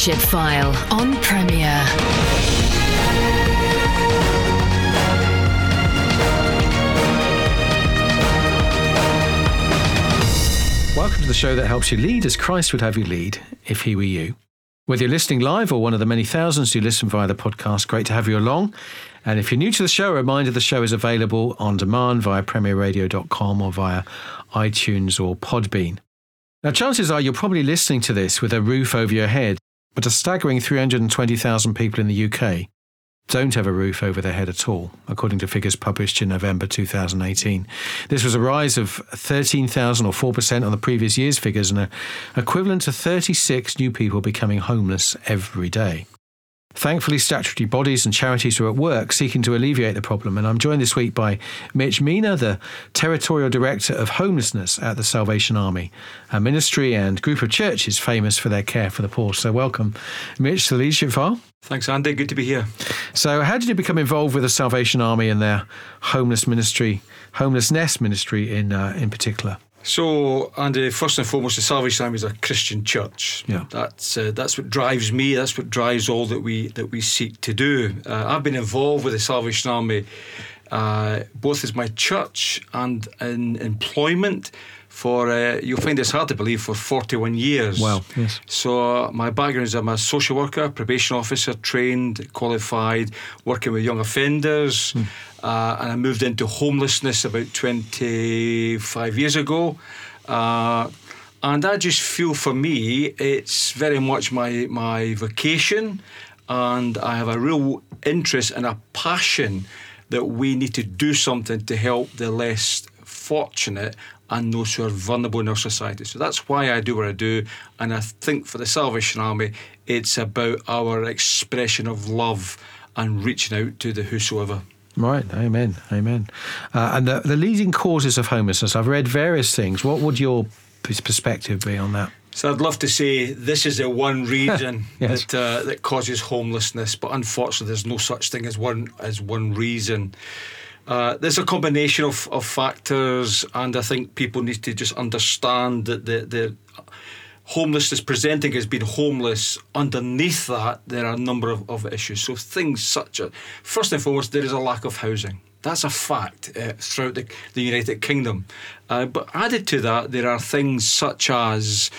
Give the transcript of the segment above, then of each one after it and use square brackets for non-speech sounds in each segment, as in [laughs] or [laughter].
File on Premier. Welcome to the show that helps you lead as Christ would have you lead if he were you. Whether you're listening live or one of the many thousands who listen via the podcast, great to have you along. And if you're new to the show, a reminder the show is available on demand via premierradio.com or via iTunes or Podbean. Now, chances are you're probably listening to this with a roof over your head, but a staggering 320,000 people in the UK don't have a roof over their head at all, according to figures published in November 2018. This was a rise of 13,000 or 4% on the previous year's figures and a, equivalent to 36 new people becoming homeless every day. Thankfully, statutory bodies and charities are at work seeking to alleviate the problem, and I'm joined this week by Mitch Menagh, the Territorial Director of Homelessness at the Salvation Army, a ministry and group of churches famous for their care for the poor. So, welcome, Mitch, to the Leadership File. Thanks, Andy. Good to be here. So, how did you become involved with the Salvation Army and their homeless ministry, homelessness ministry in uh, in particular? So, Andy, first and foremost, the Salvation Army is a Christian church. Yeah. that's uh, that's what drives me. That's what drives all that we that we seek to do. Uh, I've been involved with the Salvation Army, uh, both as my church and in employment. For uh, you'll find this hard to believe for 41 years. Wow, yes. So my background is I'm a social worker, probation officer, trained, qualified, working with young offenders, uh, and I moved into homelessness about 25 years ago. Uh, and I just feel for me, it's very much my my vocation, and I have a real interest and a passion that we need to do something to help the less fortunate and those who are vulnerable in our society. So that's why I do what I do. And I think for the Salvation Army, it's about our expression of love and reaching out to the whosoever. Right, amen, amen. Uh, and the, the leading causes of homelessness, I've read various things. What would your perspective be on that? So I'd love to say this is the one [laughs] reason Yes. that uh, that causes homelessness, but unfortunately, there's no such thing as one as one reason. Uh, there's a combination of, of factors, and I think people need to just understand that the the homelessness presenting as being homeless. Underneath that, there are a number of, of issues. So things such as first and foremost, there is a lack of housing. That's a fact uh, throughout the, the United Kingdom. Uh, but added to that, there are things such as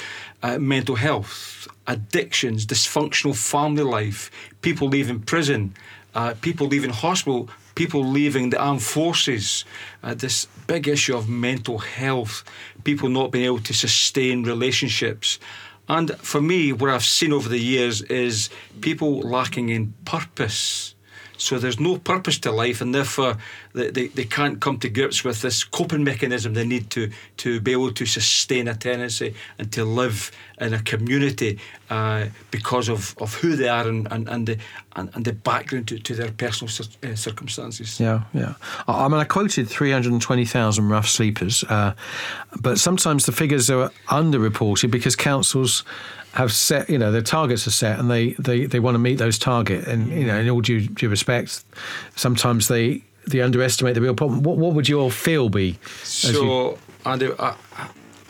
uh, mental health, addictions, dysfunctional family life, people leaving prison, uh, people leaving hospital, people leaving the armed forces, uh, this big issue of mental health, people not being able to sustain relationships. And for me, what I've seen over the years is people lacking in purpose. So there's no purpose to life, and therefore they, they, they can't come to grips with this coping mechanism they need to to be able to sustain a tenancy and to live in a community uh, because of, of who they are and, and, and the and, and the background to, to their personal cir- uh, circumstances. Yeah, yeah. I I mean, I quoted 320,000 rough sleepers, uh, but sometimes the figures are underreported because councils have set, you know, their targets are set and they, they, they want to meet those targets. And, you know, in all due, due respect, sometimes they, they underestimate the real problem. What, what would your feel be? as you- So, Andy, I,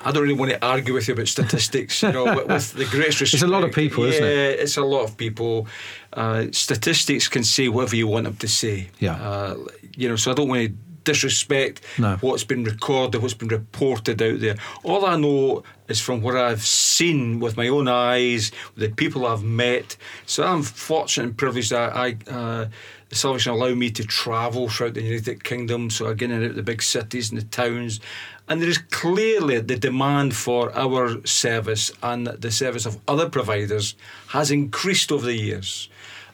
I don't really want to argue with you about statistics. You know, with, with the greatest respect, [laughs] It's a lot of people, yeah, isn't it? it's a lot of people. Uh, statistics can say whatever you want them to say. Yeah. Uh, you know, so I don't want to disrespect No. what's been recorded, what's been reported out there. All I know is from what I've seen with my own eyes, the people I've met. So I'm fortunate and privileged that I. Uh, the Salvation allow me to travel throughout the United Kingdom, so I get in and out the big cities and the towns, and there is clearly the demand for our service and the service of other providers has increased over the years.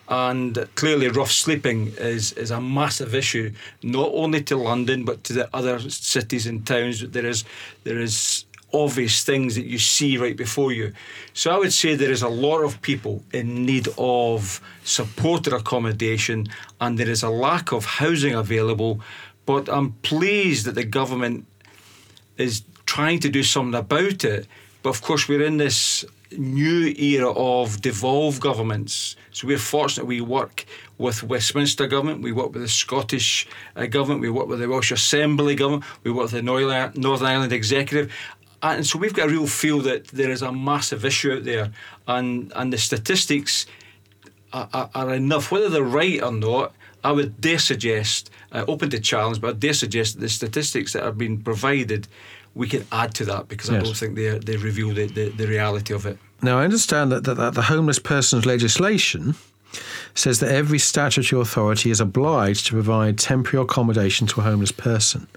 And clearly, rough sleeping is, is a massive issue, not only to London but to the other cities and towns. There is there is obvious things that you see right before you. So I would say there is a lot of people in need of supported accommodation, and there is a lack of housing available. But I'm pleased that the government is trying to do something about it. But of course, we're in this new era of devolved governments. So we're fortunate we work with Westminster government, we work with the Scottish uh, government, we work with the Welsh Assembly government, we work with the Northern Ireland Executive. And so we've got a real feel that there is a massive issue out there, and and the statistics are, are, are enough. Whether they're right or not, I would dare suggest, uh, open to challenge, but I dare suggest that the statistics that have been provided we can add to that because yes. I don't think they they reveal the, the, the, reality of it. Now I understand that, that, that the homeless persons legislation says that every statutory authority is obliged to provide temporary accommodation to a homeless person.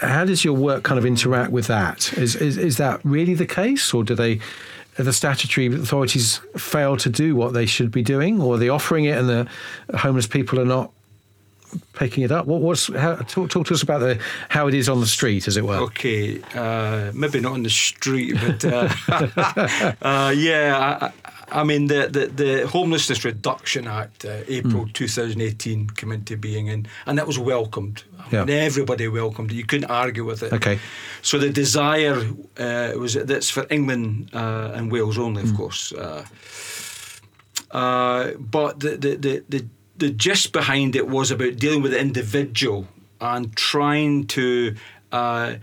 How does your work kind of interact with that? Is is, is that really the case, or do they? the statutory authorities fail to do what they should be doing, or are they offering it and the homeless people are not picking it up? What was how, talk, talk to us about the how it is on the street, as it were. Okay, uh, maybe not on the street, but uh, [laughs] uh, yeah. I, I, mean, the, the, the Homelessness Reduction Act, uh, April mm. 2018, came into being, and, and that was welcomed. Yeah. And everybody welcomed it. You couldn't argue with it. Okay. So the desire uh, was that's for England uh, and Wales only, of mm. course. but the, the, the, the the gist behind it was about dealing with the individual and trying to uh,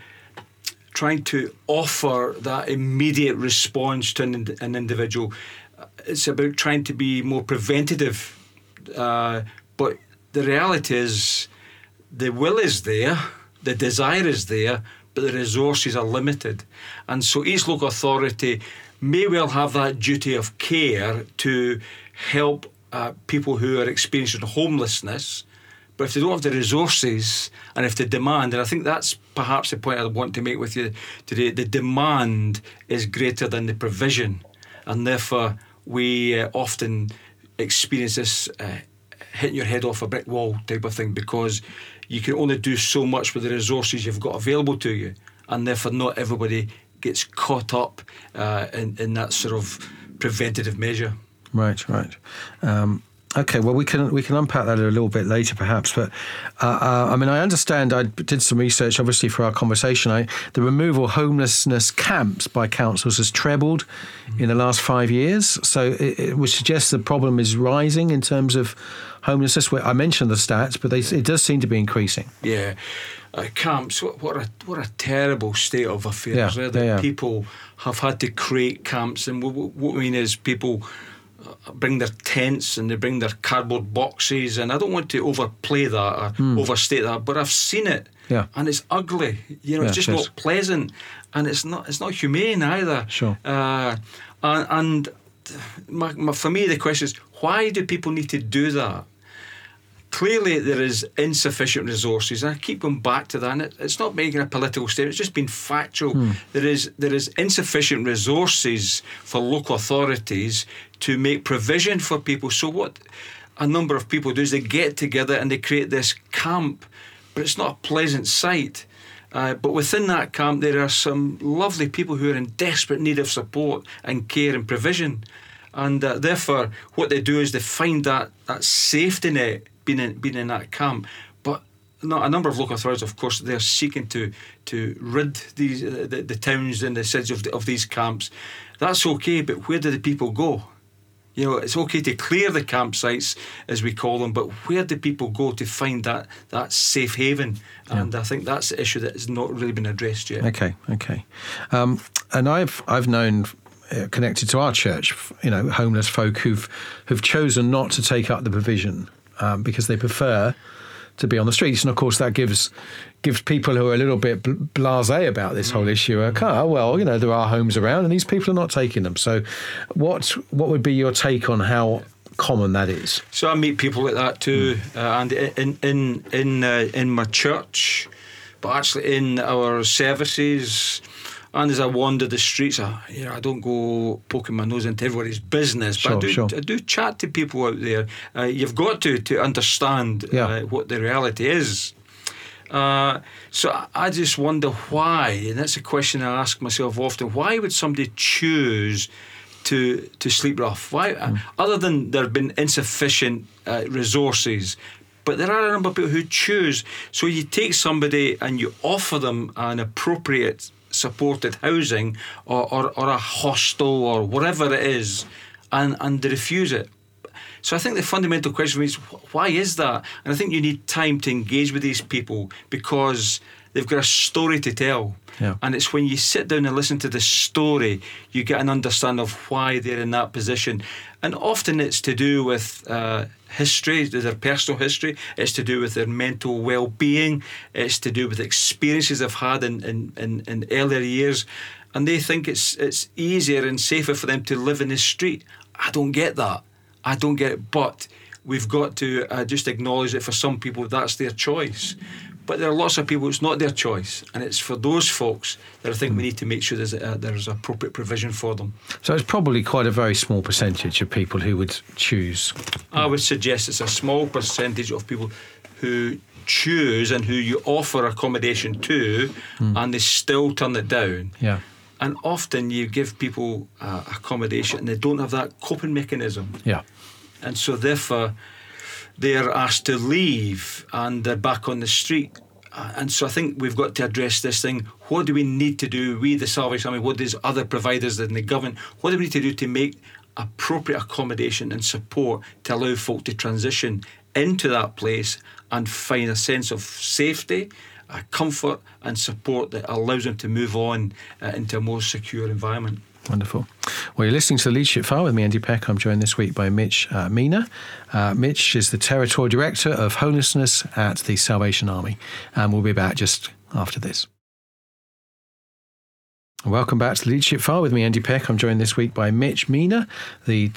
trying to offer that immediate response to an, an, individual. It's about trying to be more preventative, uh, but the reality is the will is there, the desire is there, but the resources are limited, and so each local authority may well have that duty of care to help uh, people who are experiencing homelessness. But if they don't have the resources and if the demand, and I think that's perhaps the point I want to make with you today, the demand is greater than the provision. And therefore, we uh, often experience this uh, hitting your head off a brick wall type of thing because you can only do so much with the resources you've got available to you. And therefore, not everybody gets caught up uh, in, in that sort of preventative measure. Right, right. Um, okay, well, we can we can unpack that a little bit later, perhaps. But uh, uh, I mean, I understand. I did some research, obviously, for our conversation. I, the removal of homelessness camps by councils has trebled mm-hmm. in the last five years. So it, it would suggest the problem is rising in terms of homelessness. I mentioned the stats, but they, it does seem to be increasing. Yeah. Uh, camps, what, what, a what a terrible state of affairs. Yeah, that yeah. people have had to create camps, and what, what I mean is people bring their tents and they bring their cardboard boxes. And I don't want to overplay that or mm. overstate that, but I've seen it. Yeah. And it's ugly. You know, yeah, it's just not pleasant, and it's not it's not humane either. Sure. Uh, and, and my, my, for me, the question is, why do people need to do that? Clearly there is insufficient resources. And I keep going back to that. And it, it's not making a political statement; it's just being factual. Hmm. There is there is insufficient resources for local authorities to make provision for people. So what a number of people do is they get together and they create this camp, but it's not a pleasant sight. Uh, but within that camp, there are some lovely people who are in desperate need of support and care and provision. And uh, therefore, what they do is they find that, that safety net been in, been in that camp. But not a number of local authorities, of course, they're seeking to to rid these uh, the, the, towns and the cities of, the, of these camps. That's okay, but where do the people go? You know, it's okay to clear the campsites, as we call them, but where do people go to find that that safe haven? And yeah. I think that's the issue that has not really been addressed yet. Okay, okay. Um, and I've I've known uh, connected to our church, you know, homeless folk who've who've chosen not to take up the provision um, because they prefer to be on the streets. And of course, that gives gives people who are a little bit blasé about this whole issue a car. Well, you know, there are homes around, and these people are not taking them. So, what what would be your take on how common that is? So I meet people like that too, mm. uh, and in in in uh, in my church, but actually in our services. And as I wander the streets, I, you know, I don't go poking my nose into everybody's business, but I, do, sure. I do chat to people out there. Uh, you've got to to understand Yeah. uh, what the reality is. Uh, so I- I just wonder why, and that's a question I ask myself often. Why would somebody choose to to sleep rough? Why, uh, other than there have been insufficient uh, resources, but there are a number of people who choose. So you take somebody and you offer them an appropriate supported housing or, or, or a hostel or whatever it is, and and refuse it. So I think the fundamental question is why is that? And I think you need time to engage with these people because they've got a story to tell. Yeah. And it's when you sit down and listen to the story, you get an understanding of why they're in that position. And often it's to do with uh, history, their personal history. It's to do with their mental well-being. It's to do with experiences they've had in, in, in, in earlier years. And they think it's it's easier and safer for them to live in the street. I don't get that. I don't get it. But we've got to uh, just acknowledge that for some people that's their choice. But there are lots of people it's not their choice, and it's for those folks that I think we need to make sure there's uh, there's appropriate provision for them. So it's probably quite a very small percentage of people who would choose. I would suggest it's a small percentage of people who choose and who you offer accommodation to, and they still turn it down. Yeah. And often you give people uh, accommodation and they don't have that coping mechanism. Yeah. and so therefore they're asked to leave and they're back on the street. Uh, And so I think we've got to address this thing. What do we need to do? We, the Salvation Army, what does other providers in the government, what do we need to do to make appropriate accommodation and support to allow folk to transition into that place and find a sense of safety, a comfort, and support that allows them to move on uh, into a more secure environment? Wonderful. Well, you're listening to the Leadership File with me, Andy Peck. I'm joined this week by Mitch uh, Menagh. Uh, Mitch is the Territorial Director of Homelessness at the Salvation Army, and we'll be back just after this. Welcome back to the Leadership File with me, Andy Peck. I'm joined this week by Mitch Menagh, the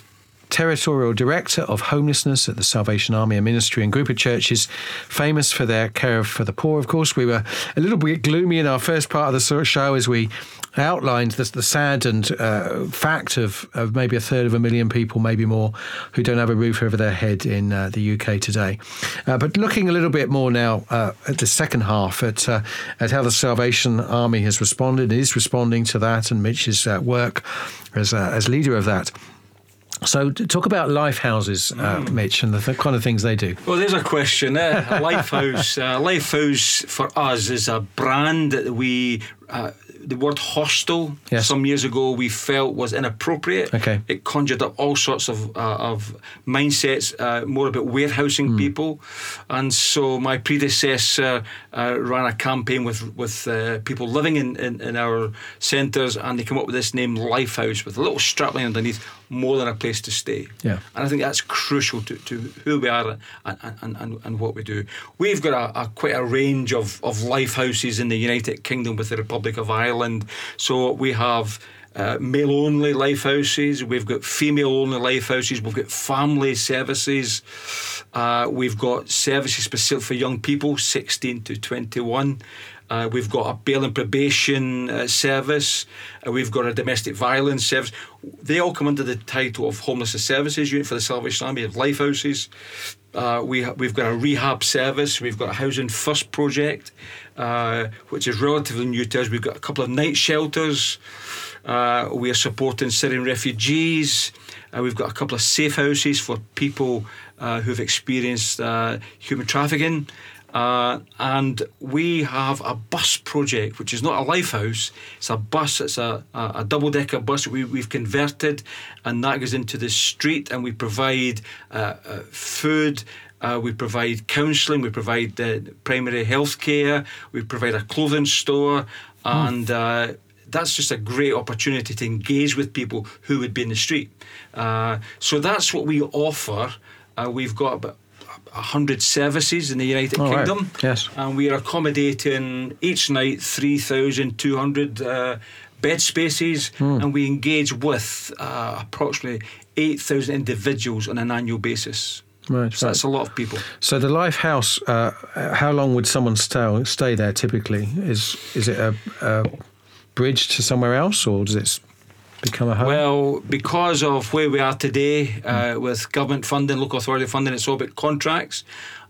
Territorial Director of Homelessness at the Salvation Army, a ministry and group of churches famous for their care for the poor. Of course, we were a little bit gloomy in our first part of the show as we outlined the, the sad and uh, fact of, of maybe a third of a million people, maybe more, who don't have a roof over their head in uh, the UK today. Uh, but looking a little bit more now uh, at the second half, at uh, at how the Salvation Army has responded, is responding to that, and Mitch's work as uh, as leader of that. So, talk about life houses, uh, Mitch, and the th- kind of things they do. Well, there's a question. Eh? A Lifehouse. Uh, Lifehouse for us is a brand that we. Uh, the word hostel Yes. some years ago we felt was inappropriate. Okay. It conjured up all sorts of uh, of mindsets, uh, more about warehousing Hmm. people, and so my predecessor uh, ran a campaign with with uh, people living in, in, in our centres, and they came up with this name Lifehouse with a little strapline underneath, more than a place to stay. Yeah. And I think that's crucial to, to who we are and, and, and, and what we do. We've got a, a quite a range of, of life houses in the United Kingdom with the Republic of Ireland. So we have uh, male only life houses, we've got female only life houses, we've got family services, uh, we've got services specific for young people, 16 to 21. Uh, we've got a bail and probation uh, service. Uh, we've got a domestic violence service. They all come under the title of Homelessness Services Unit for the Salvation Army of Life Houses. Uh, we ha- we've got a rehab service. We've got a Housing First project, uh, which is relatively new to us. We've got a couple of night shelters. Uh, we are supporting Syrian refugees. We've got a couple of safe houses for people who've experienced human trafficking. Uh, and we have a bus project, which is not a lifehouse. It's a bus. It's a, a, a double decker bus we, we've converted, and that goes into the street. And we provide uh, uh, food. Uh, we provide counselling. We provide uh, primary health care. We provide a clothing store, and uh, that's just a great opportunity to engage with people who would be in the street. Uh, so that's what we offer. Uh, we've got about 100 services in the United right. Kingdom. Yes. And we are accommodating each night 3,200 uh, bed spaces, Hmm. and we engage with uh, approximately 8,000 individuals on an annual basis. Right. So right. that's a lot of people. So the life house, uh, how long would someone stay stay there typically? Is is it a, a bridge to somewhere else, or does it become a home? Well, because of where we are today uh, with government funding, local authority funding, it's all about contracts.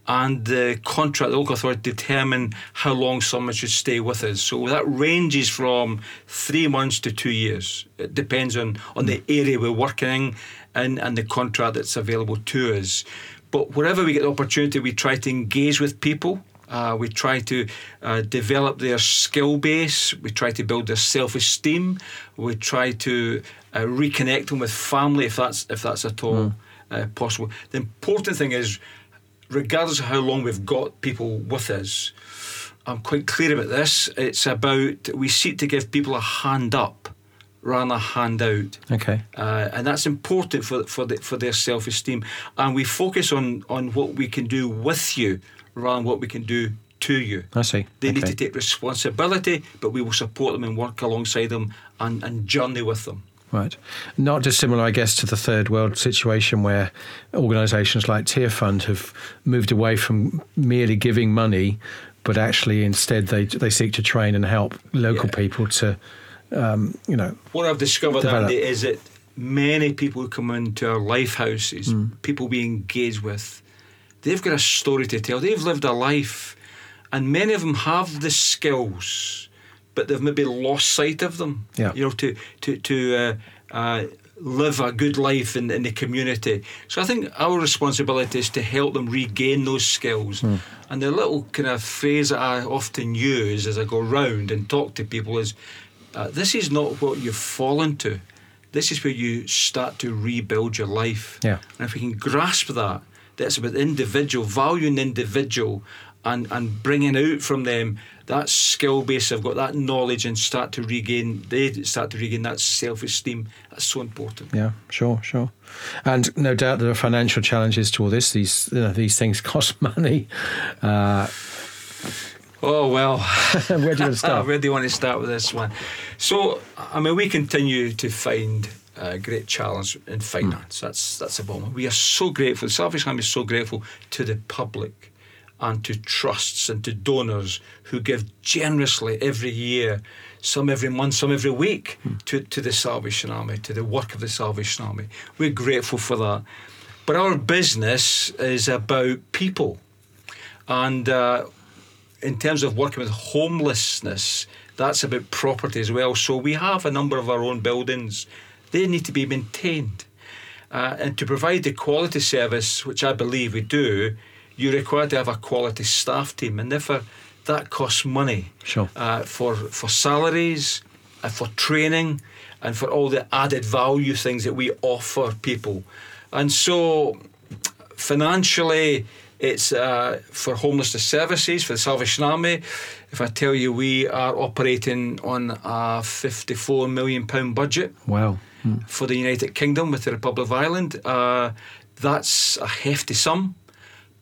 And the contract, the local authority determine how long someone should stay with us. So that ranges from three months to two years. It depends on, on the area we're working in and, and the contract that's available to us. But wherever we get the opportunity, we try to engage with people. Uh, we try to uh, develop their skill base. We try to build their self-esteem. We try to uh, reconnect them with family, if that's if that's at all uh, possible. The important thing is, regardless of how long we've got people with us, I'm quite clear about this. It's about we seek to give people a hand up rather than a hand out. okay. Uh, and that's important for for the, for their self esteem. And we focus on on what we can do with you rather than what we can do to you. I see. They need to take responsibility, but we will support them and work alongside them and, and journey with them. Right. Not dissimilar, I guess, to the third world situation where organisations like Tearfund have moved away from merely giving money, but actually instead they they seek to train and help local Yeah. people to, um, you know, What I've discovered, Develop. Andy, is that many people who come into our life houses, Hmm. people we engage with, they've got a story to tell. They've lived a life, and many of them have the skills, but they've maybe lost sight of them. Yeah. You know, to to to uh, uh, live a good life in, in the community. So I think our responsibility is to help them regain those skills. Hmm. And the little kind of phrase that I often use as I go round and talk to people is, uh, "This is not what you've fallen to. This is where you start to rebuild your life." Yeah. And if we can grasp that, that's about the individual, valuing the individual, and and bringing out from them that skill base. I've got that knowledge, and start to regain. They start to regain that self esteem. That's so important. Yeah, sure, sure. And no doubt there are financial challenges to all this. These you know, these things [laughs] cost money. Uh, Oh well. [laughs] where do you want to [laughs] start? Where do you want to start with this one? So, I mean, we continue to find a great challenge in finance. That's that's a bummer. We are so grateful. The Salvation Army is so grateful to the public and to trusts and to donors who give generously every year, some every month, some every week, to, to the Salvation Army, to the work of the Salvation Army. We're grateful for that. But our business is about people. And uh, in terms of working with homelessness, that's about property as well. So we have a number of our own buildings. They need to be maintained. Uh, and to provide the quality service, which I believe we do, you're required to have a quality staff team. And therefore, that costs money Sure. uh, for, for salaries, uh, for training, and for all the added value things that we offer people. And so, financially, it's uh, for homelessness services for the Salvation Army. If I tell you we are operating on a 54 million pound budget Wow. For the United Kingdom with the Republic of Ireland, uh, that's a hefty sum.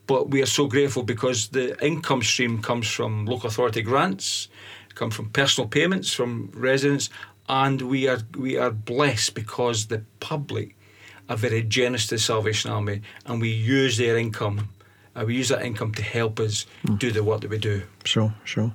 But we are so grateful because the income stream comes from local authority grants, comes from personal payments from residents, and we are we are blessed because the public are very generous to the Salvation Army, and we use their income. Uh, we use that income to help us do the work that we do. Sure, sure.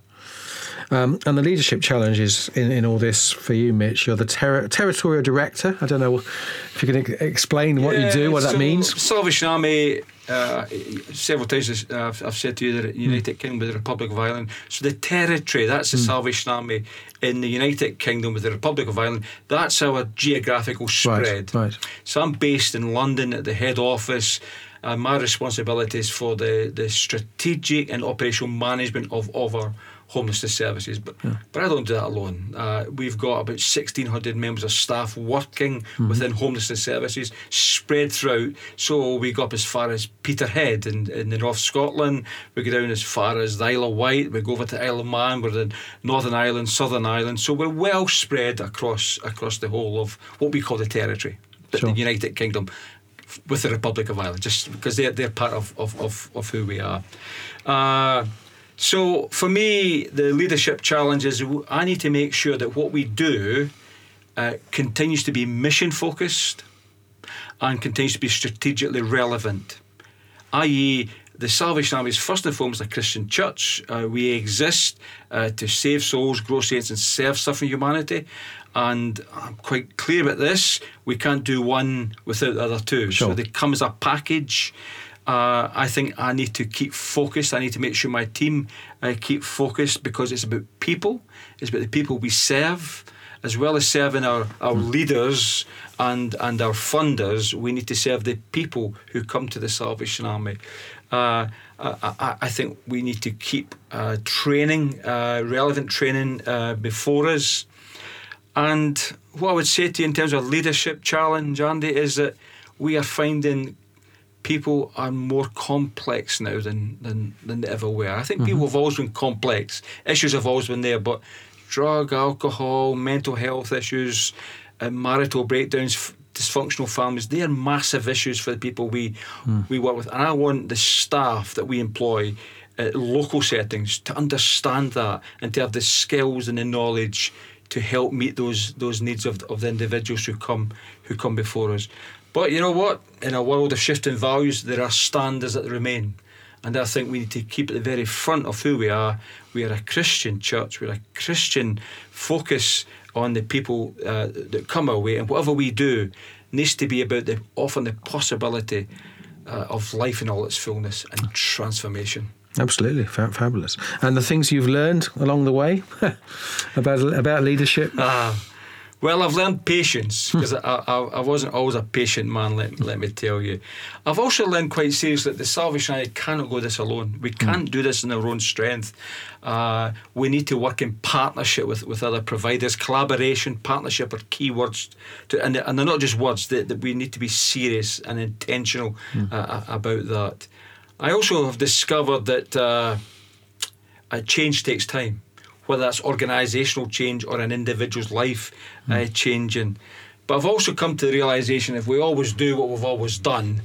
Um, and the leadership challenges in, in all this for you, Mitch. You're the ter- territorial director. I don't know if you can explain what you do, what that means. Salvation Army, uh, several times I've, I've said to you that. United Kingdom with the Republic of Ireland. So the territory, that's the Salvation Army in the United Kingdom with the Republic of Ireland. That's our geographical spread. right. So I'm based in London at the head office. Uh, my responsibility is for the, the strategic and operational management of, of our homelessness services. But but I don't do that alone. Uh, we've got about 1,600 members of staff working within homelessness services spread throughout. So we go up as far as Peterhead in, in the North Scotland. We go down as far as the Isle of Wight. We go over to Isle of Man. We're in Northern Ireland, Southern Ireland. So we're well spread across across the whole of what we call the territory, the- Sure. the United Kingdom with the Republic of Ireland, just because they're, they're part of, of, of, of who we are. Uh, so for me, the leadership challenge is I need to make sure that what we do uh, continues to be mission focused and continues to be strategically relevant, i.e., the Salvation Army is first and foremost a Christian church. Uh, we exist uh, to save souls, grow saints, and serve suffering humanity. And I'm quite clear about this. We can't do one without the other two. Sure. So they come as a package. Uh, I think I need to keep focused. I need to make sure my team uh, keep focused because it's about people. It's about the people we serve, as well as serving our, our leaders and and our funders. We need to serve the people who come to the Salvation Army. Uh, I, I, think we need to keep uh, training, uh, relevant training uh, before us. And what I would say to you in terms of leadership challenge, Andy, is that we are finding people are more complex now than than, than they ever were. I think people have always been complex. Issues have always been there, but drug, alcohol, mental health issues, uh, marital breakdowns, f- dysfunctional families, they are massive issues for the people we we work with. And I want the staff that we employ at local settings to understand that and to have the skills and the knowledge to help meet those those needs of, of the individuals who come who come before us. But you know what? In a world of shifting values, there are standards that remain. And I think we need to keep at the very front of who we are. We are a Christian church. We're a Christian focus on the people uh, that come our way. And whatever we do needs to be about the often the possibility uh, of life in all its fullness and transformation. Absolutely, fa- fabulous. And the things you've learned along the way [laughs] about about leadership. Ah, well, I've learned patience because I, I, I wasn't always a patient man. Let, let me tell you. I've also learned quite seriously that the Salvation Army cannot go this alone. We can't do this in our own strength. Uh, we need to work in partnership with, with other providers. Collaboration, partnership are key words, to, and, and they're not just words. That, that we need to be serious and intentional uh, about that. I also have discovered that uh, uh, change takes time, whether that's organisational change or an individual's life uh, changing. But I've also come to the realisation if we always do what we've always done,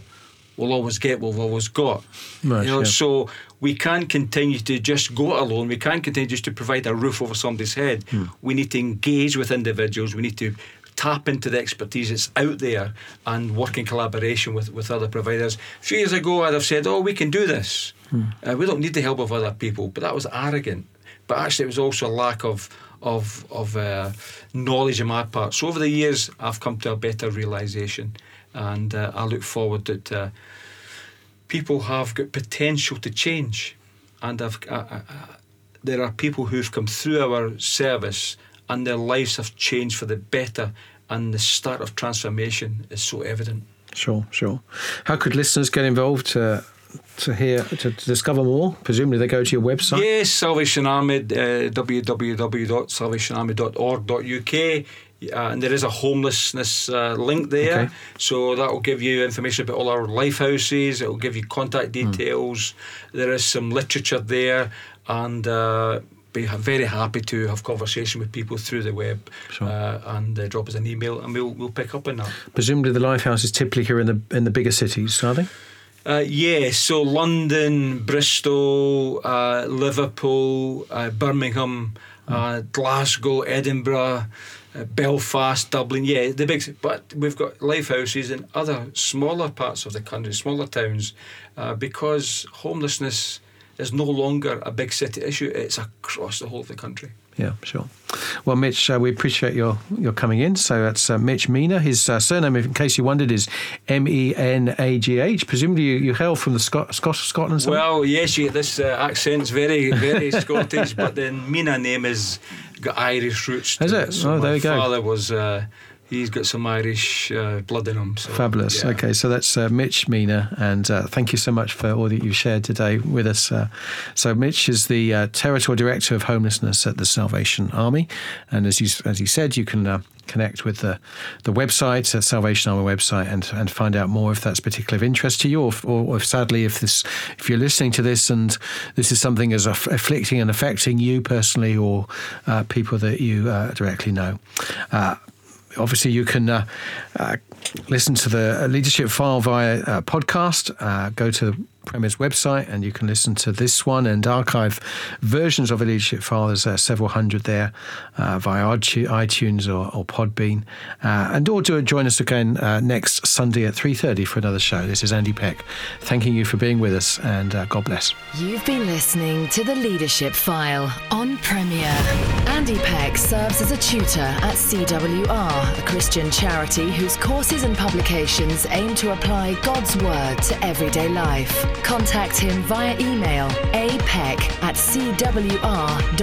we'll always get what we've always got. Right, you know, yeah. so we can't continue to just go it alone. We can't continue just to provide a roof over somebody's head. We need to engage with individuals. We need to tap into the expertise that's out there and work in collaboration with, with other providers. A few years ago, I'd have said, "Oh, we can do this. Uh, we don't need the help of other people," but that was arrogant. But actually, it was also a lack of of of uh, knowledge on my part. So over the years, I've come to a better realization, and uh, I look forward that uh, people have got potential to change, and I've, there are people who've come through our service and their lives have changed for the better, and the start of transformation is so evident. Sure, sure. How could listeners get involved to hear to, to discover more? Presumably, they go to your website. Yes, Salvation Army, uh, www.salvationarmy.org.uk. Uh, and there is a homelessness uh, link there, Okay. so that will give you information about all our life houses. It will give you contact Hmm. details. There is some literature there, and uh, be very happy to have conversation with people through the web. Sure. Uh, and uh, drop us an email, and we'll we'll pick up on that. Presumably, the life is typically here in the in the bigger cities, are they? Uh, yeah, so London, Bristol, uh, Liverpool, uh, Birmingham, uh, Glasgow, Edinburgh, uh, Belfast, Dublin. Yeah, the big. But we've got lifehouses in other smaller parts of the country, smaller towns, uh, because homelessness is no longer a big city issue. It's across the whole of the country. Yeah, sure. Well, Mitch, uh, we appreciate your your coming in. So that's uh, Mitch Menagh. His uh, surname, in case you wondered, is M E N A G H. Presumably, you, you hail from the Scot- Scot- Scotland. somewhere? Well, yes, you this uh, accent's very, very [laughs] Scottish, but the Menagh name is got Irish roots. to Is it? So Oh, there you go. father was. He's got some Irish uh, blood in him. So, Fabulous. yeah. Okay, so that's uh, Mitch Menagh, and uh, thank you so much for all that you've shared today with us. Uh, so, Mitch is the uh, territorial director of homelessness at the Salvation Army, and as you as you said, you can. Uh, Connect with the the website, the Salvation Army website, and and find out more if that's particularly of interest to you, or, or if sadly, if this if you're listening to this and this is something as aff- afflicting and affecting you personally, or uh, people that you uh, directly know. Obviously you can uh, uh, listen to the leadership file via uh, podcast. Uh, go to Premier's website, and you can listen to this one and archive versions of Leadership File. There's uh, several hundred there uh, via iTunes or, or Podbean. Uh, and or join us again uh, next Sunday at 3.30 for another show. This is Andy Peck, thanking you for being with us, and uh, God bless. You've been listening to the Leadership File on Premier. Andy Peck serves as a tutor at CWR, a Christian charity whose courses and publications aim to apply God's Word to everyday life. Contact him via email apeck at cwr.org.uk.